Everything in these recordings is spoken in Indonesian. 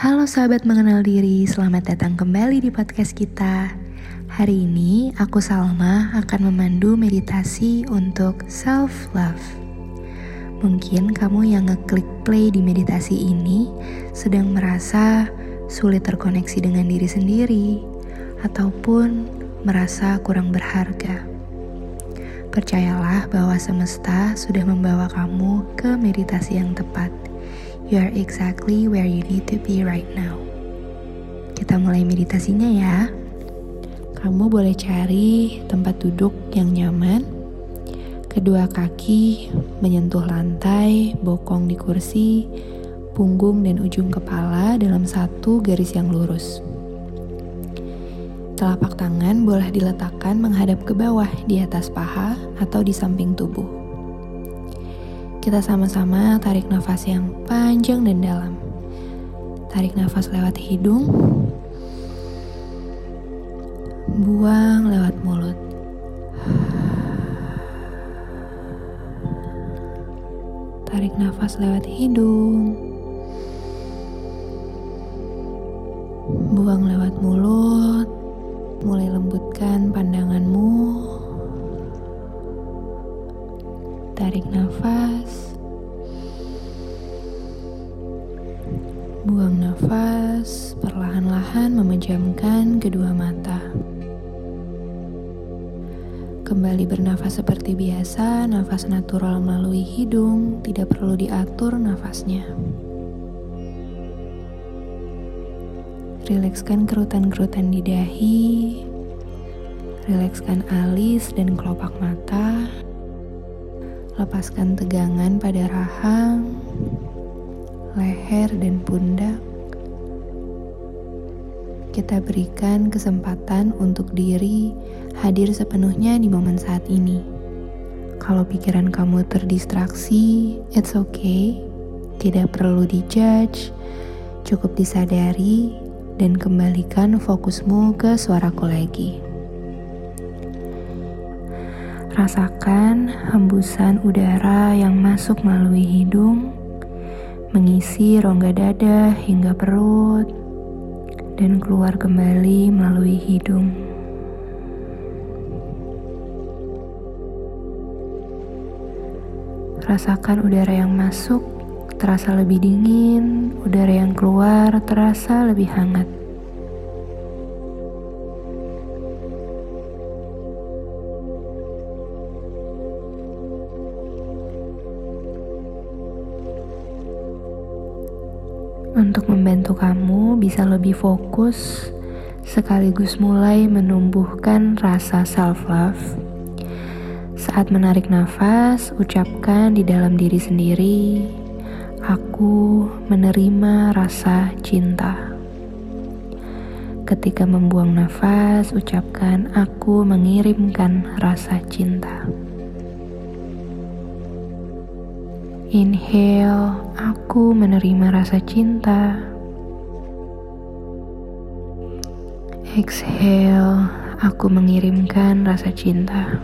Halo sahabat mengenal diri, selamat datang kembali di podcast kita. Hari ini aku Salma akan memandu meditasi untuk self love. Mungkin kamu yang ngeklik play di meditasi ini sedang merasa sulit terkoneksi dengan diri sendiri ataupun merasa kurang berharga. Percayalah bahwa semesta sudah membawa kamu ke meditasi yang tepat You are exactly where you need to be right now. Kita mulai meditasinya ya. Kamu boleh cari tempat duduk yang nyaman. Kedua kaki menyentuh lantai, bokong di kursi, punggung dan ujung kepala dalam satu garis yang lurus. Telapak tangan boleh diletakkan menghadap ke bawah di atas paha atau di samping tubuh. Kita sama-sama tarik nafas yang panjang dan dalam. Tarik nafas lewat hidung. Buang lewat mulut. Tarik nafas lewat hidung. Buang lewat mulut. Mulai lembutkan pandanganmu Tarik nafas. Seperti biasa, nafas natural melalui hidung, tidak perlu diatur nafasnya. Rilekskan kerutan-kerutan di dahi, rilekskan alis dan kelopak mata. Lepaskan tegangan pada rahang, leher, dan pundak. Kita berikan kesempatan untuk diri hadir sepenuhnya di momen saat ini. Kalau pikiran kamu terdistraksi, it's okay. Tidak perlu dijudge, cukup disadari dan kembalikan fokusmu ke suaraku lagi. Rasakan hembusan udara yang masuk melalui hidung, mengisi rongga dada hingga perut, dan keluar kembali melalui hidung. Rasakan udara yang masuk terasa lebih dingin, udara yang keluar terasa lebih hangat. Untuk membantu kamu bisa lebih fokus sekaligus mulai menumbuhkan rasa self-love. Saat menarik nafas, ucapkan di dalam diri sendiri, "Aku menerima rasa cinta." Ketika membuang nafas, ucapkan, "Aku mengirimkan rasa cinta." Inhale, aku menerima rasa cinta. Exhale, aku mengirimkan rasa cinta.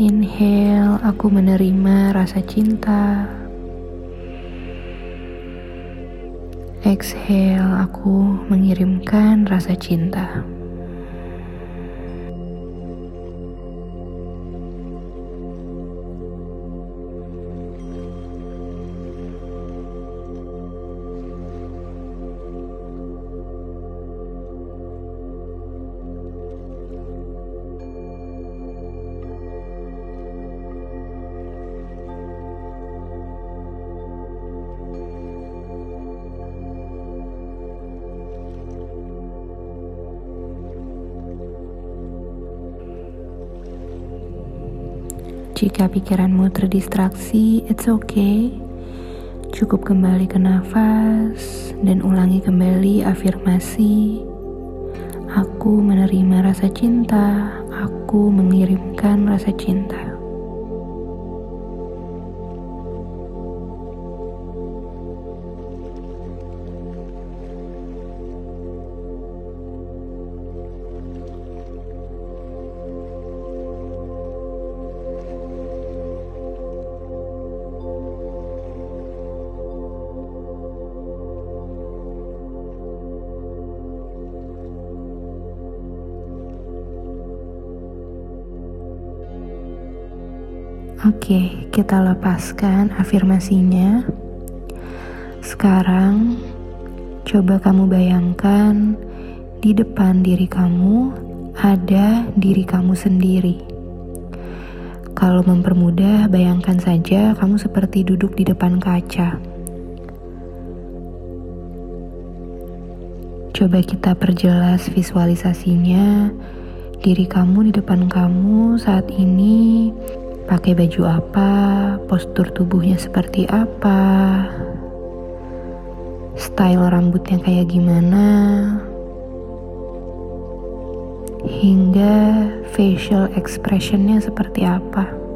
Inhale, aku menerima rasa cinta. Exhale, aku mengirimkan rasa cinta. Jika pikiranmu terdistraksi, it's okay. Cukup kembali ke nafas dan ulangi kembali afirmasi. Aku menerima rasa cinta, aku mengirimkan rasa cinta. Oke, kita lepaskan afirmasinya. Sekarang, coba kamu bayangkan di depan diri kamu ada diri kamu sendiri. Kalau mempermudah, bayangkan saja kamu seperti duduk di depan kaca. Coba kita perjelas visualisasinya. Diri kamu di depan kamu saat ini pakai baju apa, postur tubuhnya seperti apa, style rambutnya kayak gimana, hingga facial expressionnya seperti apa.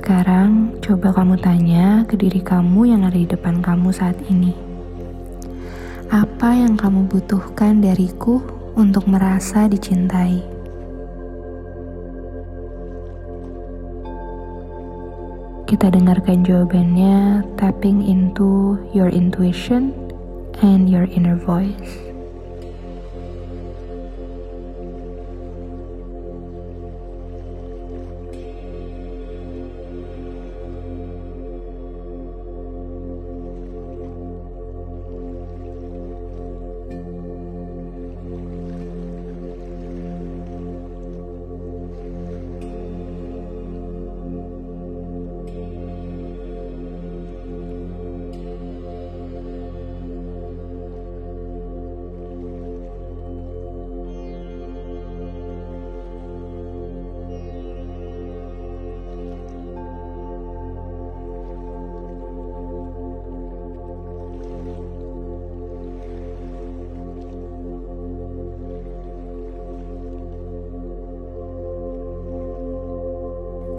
Sekarang coba kamu tanya ke diri kamu yang ada di depan kamu saat ini. Apa yang kamu butuhkan dariku untuk merasa dicintai? Kita dengarkan jawabannya tapping into your intuition and your inner voice.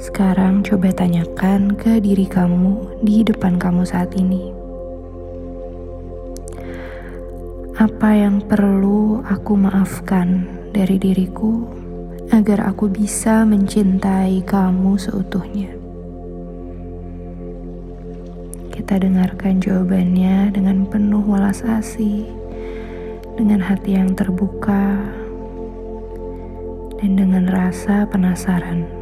Sekarang coba tanyakan ke diri kamu di depan kamu saat ini. Apa yang perlu aku maafkan dari diriku agar aku bisa mencintai kamu seutuhnya? Kita dengarkan jawabannya dengan penuh welas asih, dengan hati yang terbuka, dan dengan rasa penasaran.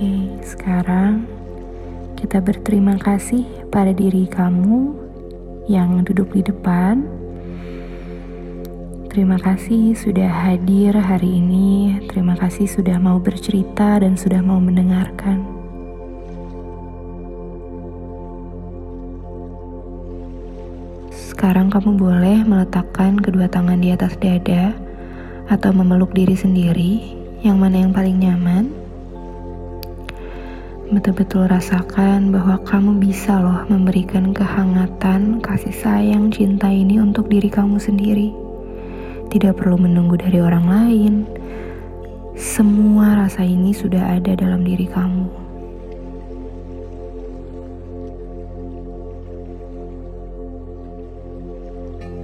Oke, sekarang kita berterima kasih pada diri kamu yang duduk di depan. Terima kasih sudah hadir hari ini. Terima kasih sudah mau bercerita dan sudah mau mendengarkan. Sekarang kamu boleh meletakkan kedua tangan di atas dada atau memeluk diri sendiri, yang mana yang paling nyaman betul-betul rasakan bahwa kamu bisa loh memberikan kehangatan, kasih sayang, cinta ini untuk diri kamu sendiri. Tidak perlu menunggu dari orang lain. Semua rasa ini sudah ada dalam diri kamu.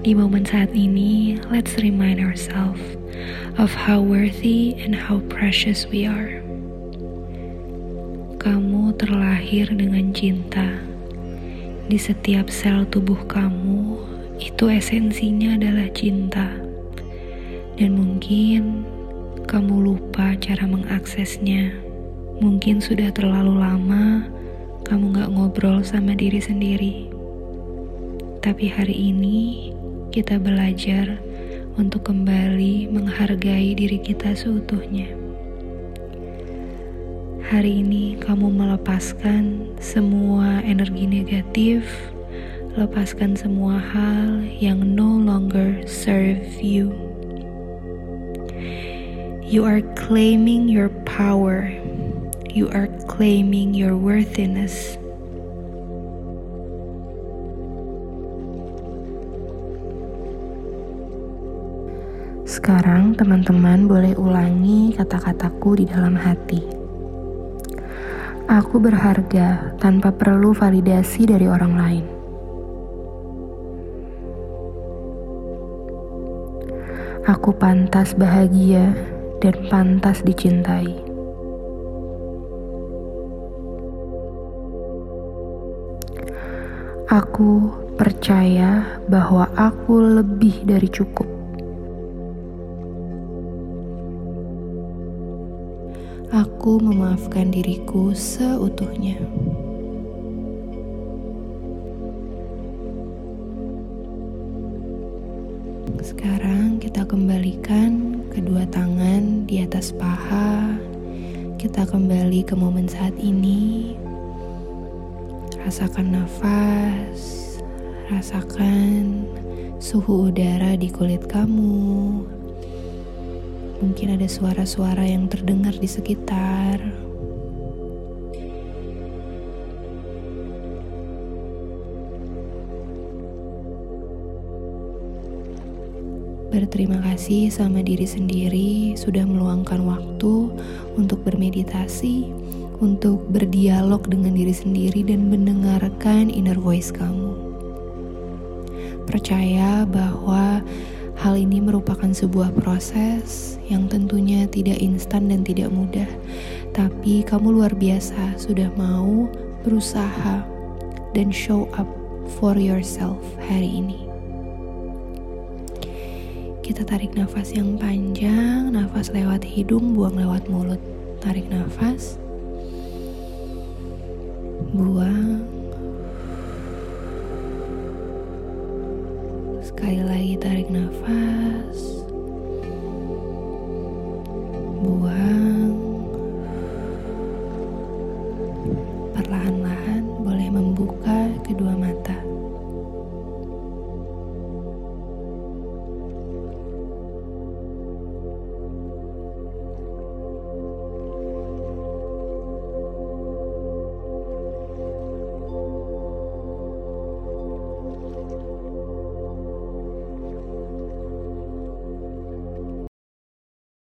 Di momen saat ini, let's remind ourselves of how worthy and how precious we are kamu terlahir dengan cinta. Di setiap sel tubuh kamu, itu esensinya adalah cinta. Dan mungkin kamu lupa cara mengaksesnya. Mungkin sudah terlalu lama kamu gak ngobrol sama diri sendiri. Tapi hari ini kita belajar untuk kembali menghargai diri kita seutuhnya. Hari ini kamu melepaskan semua energi negatif, lepaskan semua hal yang no longer serve you. You are claiming your power. You are claiming your worthiness. Sekarang teman-teman boleh ulangi kata-kataku di dalam hati. Aku berharga tanpa perlu validasi dari orang lain. Aku pantas bahagia dan pantas dicintai. Aku percaya bahwa aku lebih dari cukup. Aku memaafkan diriku seutuhnya. Sekarang kita kembalikan kedua tangan di atas paha. Kita kembali ke momen saat ini. Rasakan nafas, rasakan suhu udara di kulit kamu, Mungkin ada suara-suara yang terdengar di sekitar. Berterima kasih sama diri sendiri sudah meluangkan waktu untuk bermeditasi, untuk berdialog dengan diri sendiri dan mendengarkan inner voice kamu. Percaya bahwa Hal ini merupakan sebuah proses yang tentunya tidak instan dan tidak mudah, tapi kamu luar biasa sudah mau berusaha dan show up for yourself hari ini. Kita tarik nafas yang panjang, nafas lewat hidung, buang lewat mulut. Tarik nafas, buang. sekali lagi tarik nafas. Buang. Perlahan-lahan boleh membuka kedua mata.